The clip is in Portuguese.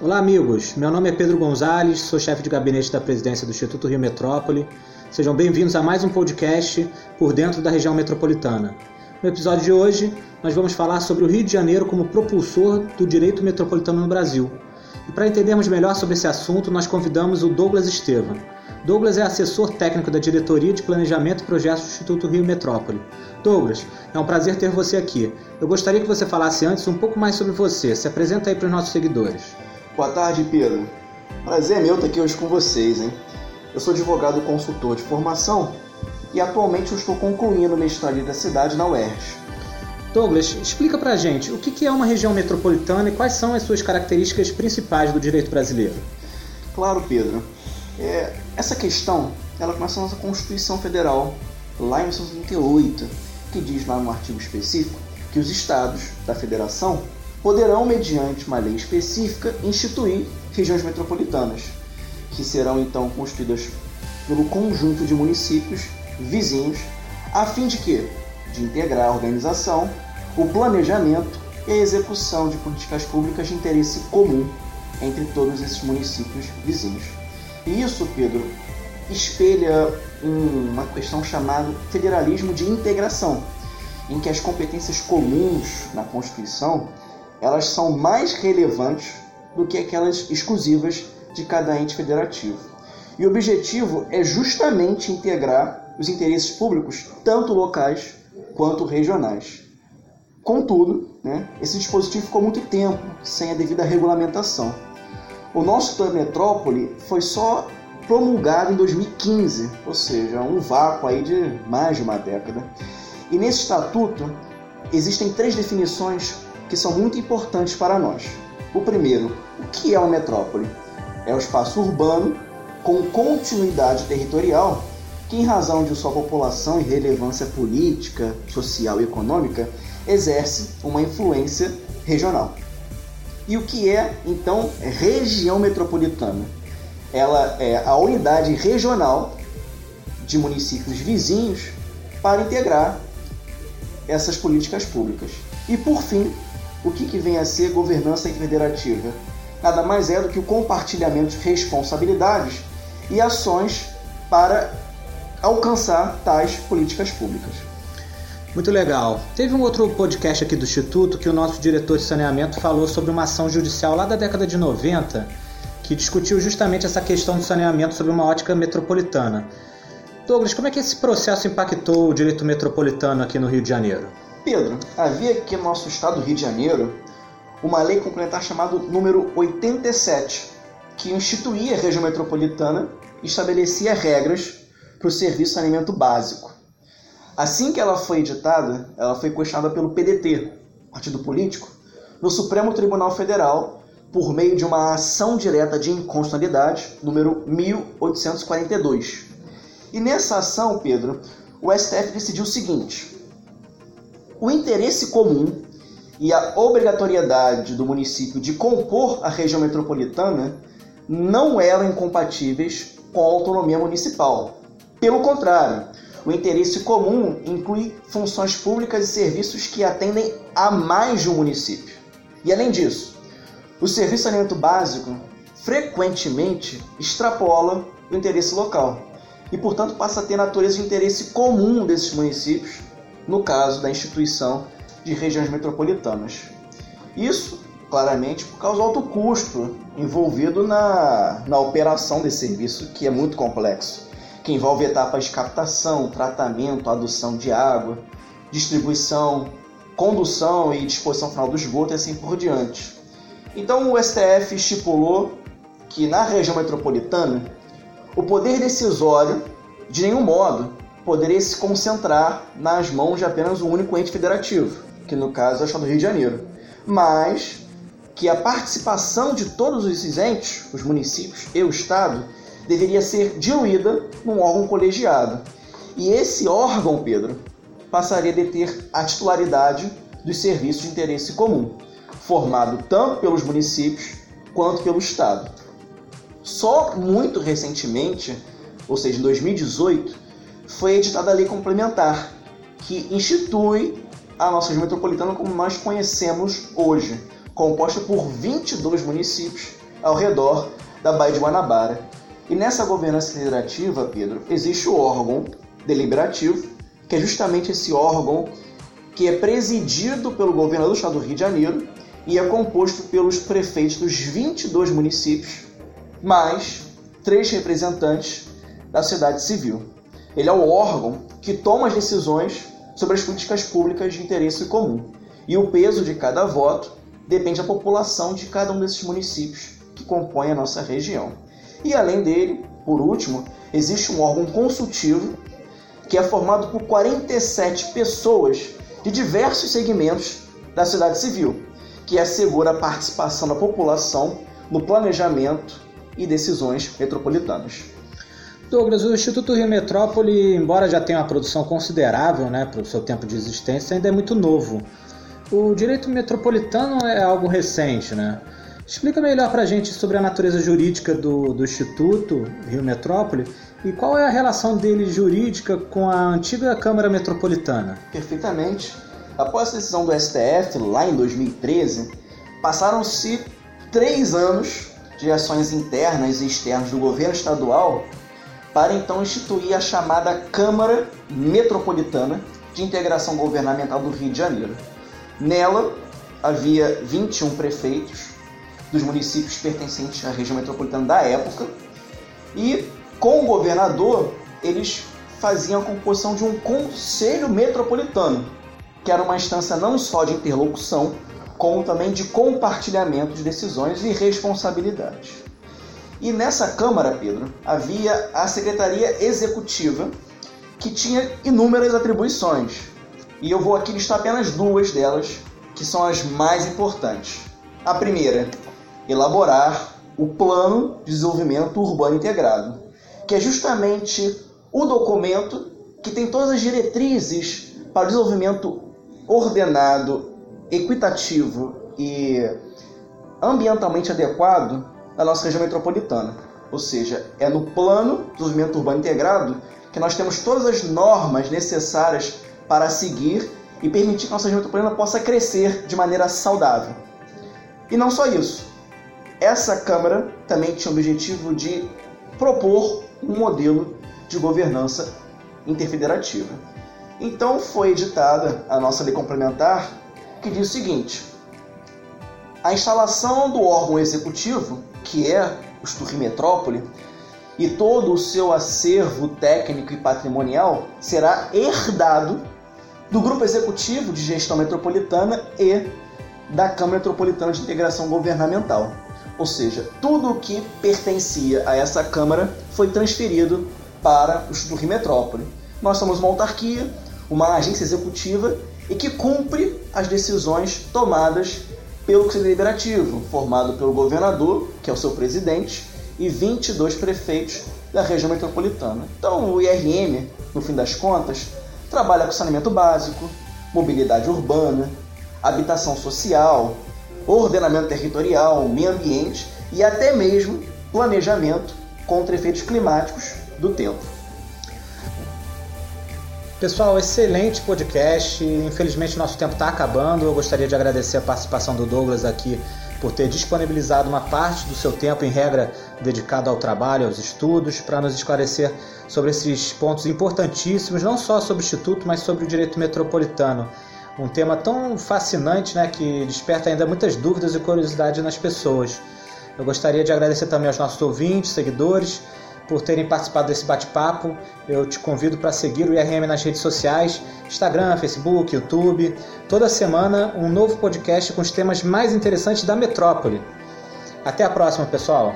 Olá, amigos. Meu nome é Pedro Gonzalez, sou chefe de gabinete da presidência do Instituto Rio Metrópole. Sejam bem-vindos a mais um podcast por dentro da região metropolitana. No episódio de hoje, nós vamos falar sobre o Rio de Janeiro como propulsor do direito metropolitano no Brasil. E para entendermos melhor sobre esse assunto, nós convidamos o Douglas Estevam. Douglas é assessor técnico da Diretoria de Planejamento e Projetos do Instituto Rio Metrópole. Douglas, é um prazer ter você aqui. Eu gostaria que você falasse antes um pouco mais sobre você. Se apresenta aí para os nossos seguidores. Boa tarde, Pedro. Prazer é meu estar aqui hoje com vocês, hein? Eu sou advogado consultor de formação e atualmente eu estou concluindo minha estadia da cidade na UERJ. Douglas, explica pra gente o que é uma região metropolitana e quais são as suas características principais do direito brasileiro. Claro, Pedro. É, essa questão ela começa na nossa Constituição Federal, lá em 1938, que diz lá no artigo específico que os estados da federação poderão, mediante uma lei específica, instituir regiões metropolitanas, que serão então constituídas pelo conjunto de municípios vizinhos, a fim de que? De integrar a organização, o planejamento e a execução de políticas públicas de interesse comum entre todos esses municípios vizinhos. E isso, Pedro, espelha uma questão chamada federalismo de integração, em que as competências comuns na Constituição elas são mais relevantes do que aquelas exclusivas de cada ente federativo. E o objetivo é justamente integrar os interesses públicos, tanto locais quanto regionais. Contudo, né, esse dispositivo ficou muito tempo sem a devida regulamentação. O nosso plano metrópole foi só promulgado em 2015, ou seja, um vácuo aí de mais de uma década. E nesse estatuto existem três definições que são muito importantes para nós. O primeiro, o que é uma metrópole? É o espaço urbano com continuidade territorial que, em razão de sua população e relevância política, social e econômica, exerce uma influência regional. E o que é, então, região metropolitana? Ela é a unidade regional de municípios vizinhos para integrar essas políticas públicas. E, por fim, o que, que vem a ser governança federativa? Nada mais é do que o compartilhamento de responsabilidades e ações para alcançar tais políticas públicas. Muito legal. Teve um outro podcast aqui do Instituto que o nosso diretor de saneamento falou sobre uma ação judicial lá da década de 90 que discutiu justamente essa questão do saneamento sob uma ótica metropolitana. Douglas, como é que esse processo impactou o direito metropolitano aqui no Rio de Janeiro? Pedro, havia aqui no nosso estado do Rio de Janeiro uma lei complementar chamada número 87, que instituía a região metropolitana e estabelecia regras para o serviço de saneamento básico. Assim que ela foi editada, ela foi questionada pelo PDT, partido político, no Supremo Tribunal Federal por meio de uma ação direta de inconstitucionalidade, número 1842. E nessa ação, Pedro, o STF decidiu o seguinte: o interesse comum e a obrigatoriedade do município de compor a região metropolitana não eram incompatíveis com a autonomia municipal. Pelo contrário, o interesse comum inclui funções públicas e serviços que atendem a mais de um município. E além disso, o serviço de saneamento básico frequentemente extrapola o interesse local e, portanto, passa a ter natureza de interesse comum desses municípios no caso da instituição de regiões metropolitanas. Isso, claramente, por causa do alto custo envolvido na, na operação desse serviço, que é muito complexo, que envolve etapas de captação, tratamento, adução de água, distribuição, condução e disposição final do esgoto e assim por diante. Então o STF estipulou que na região metropolitana o poder decisório de nenhum modo poderia se concentrar nas mãos de apenas um único ente federativo, que no caso é o Estado do Rio de Janeiro, mas que a participação de todos esses entes, os municípios e o Estado, deveria ser diluída num órgão colegiado. E esse órgão, Pedro, passaria a deter a titularidade dos serviços de interesse comum, formado tanto pelos municípios quanto pelo Estado. Só muito recentemente, ou seja, em 2018, foi editada a lei complementar, que institui a nossa região metropolitana como nós conhecemos hoje, composta por 22 municípios ao redor da Baía de Guanabara. E nessa governança federativa, Pedro, existe o órgão deliberativo, que é justamente esse órgão que é presidido pelo governador do estado do Rio de Janeiro e é composto pelos prefeitos dos 22 municípios, mais três representantes da sociedade civil. Ele é o órgão que toma as decisões sobre as políticas públicas de interesse comum. E o peso de cada voto depende da população de cada um desses municípios que compõem a nossa região. E além dele, por último, existe um órgão consultivo que é formado por 47 pessoas de diversos segmentos da sociedade civil, que assegura a participação da população no planejamento e decisões metropolitanas. Douglas, o Instituto Rio Metrópole, embora já tenha uma produção considerável né, para o seu tempo de existência, ainda é muito novo. O direito metropolitano é algo recente, né? Explica melhor para a gente sobre a natureza jurídica do, do Instituto Rio Metrópole e qual é a relação dele jurídica com a antiga Câmara Metropolitana. Perfeitamente. Após a decisão do STF, lá em 2013, passaram-se três anos de ações internas e externas do governo estadual para então instituir a chamada Câmara Metropolitana de Integração Governamental do Rio de Janeiro. Nela havia 21 prefeitos, dos municípios pertencentes à região metropolitana da época. E com o governador, eles faziam a composição de um conselho metropolitano, que era uma instância não só de interlocução, como também de compartilhamento de decisões e responsabilidades. E nessa Câmara, Pedro, havia a Secretaria Executiva, que tinha inúmeras atribuições. E eu vou aqui listar apenas duas delas, que são as mais importantes. A primeira elaborar o Plano de Desenvolvimento Urbano Integrado, que é justamente o documento que tem todas as diretrizes para o desenvolvimento ordenado, equitativo e ambientalmente adequado da nossa região metropolitana. Ou seja, é no Plano de Desenvolvimento Urbano Integrado que nós temos todas as normas necessárias para seguir e permitir que nossa região metropolitana possa crescer de maneira saudável. E não só isso, essa Câmara também tinha o objetivo de propor um modelo de governança interfederativa. Então foi editada a nossa lei complementar que diz o seguinte: a instalação do órgão executivo, que é o Sturri Metrópole, e todo o seu acervo técnico e patrimonial será herdado do Grupo Executivo de Gestão Metropolitana e da Câmara Metropolitana de Integração Governamental. Ou seja, tudo o que pertencia a essa Câmara foi transferido para o Rio Metrópole. Nós somos uma autarquia, uma agência executiva e que cumpre as decisões tomadas pelo Conselho Deliberativo, formado pelo governador, que é o seu presidente, e 22 prefeitos da região metropolitana. Então, o IRM, no fim das contas, trabalha com saneamento básico, mobilidade urbana, habitação social, ordenamento territorial, meio ambiente e até mesmo planejamento contra efeitos climáticos do tempo. Pessoal, excelente podcast. Infelizmente, nosso tempo está acabando. Eu gostaria de agradecer a participação do Douglas aqui por ter disponibilizado uma parte do seu tempo, em regra, dedicado ao trabalho, aos estudos, para nos esclarecer sobre esses pontos importantíssimos, não só sobre o Instituto, mas sobre o direito metropolitano um tema tão fascinante né, que desperta ainda muitas dúvidas e curiosidade nas pessoas. Eu gostaria de agradecer também aos nossos ouvintes, seguidores, por terem participado desse bate-papo. Eu te convido para seguir o IRM nas redes sociais, Instagram, Facebook, YouTube. Toda semana um novo podcast com os temas mais interessantes da metrópole. Até a próxima, pessoal!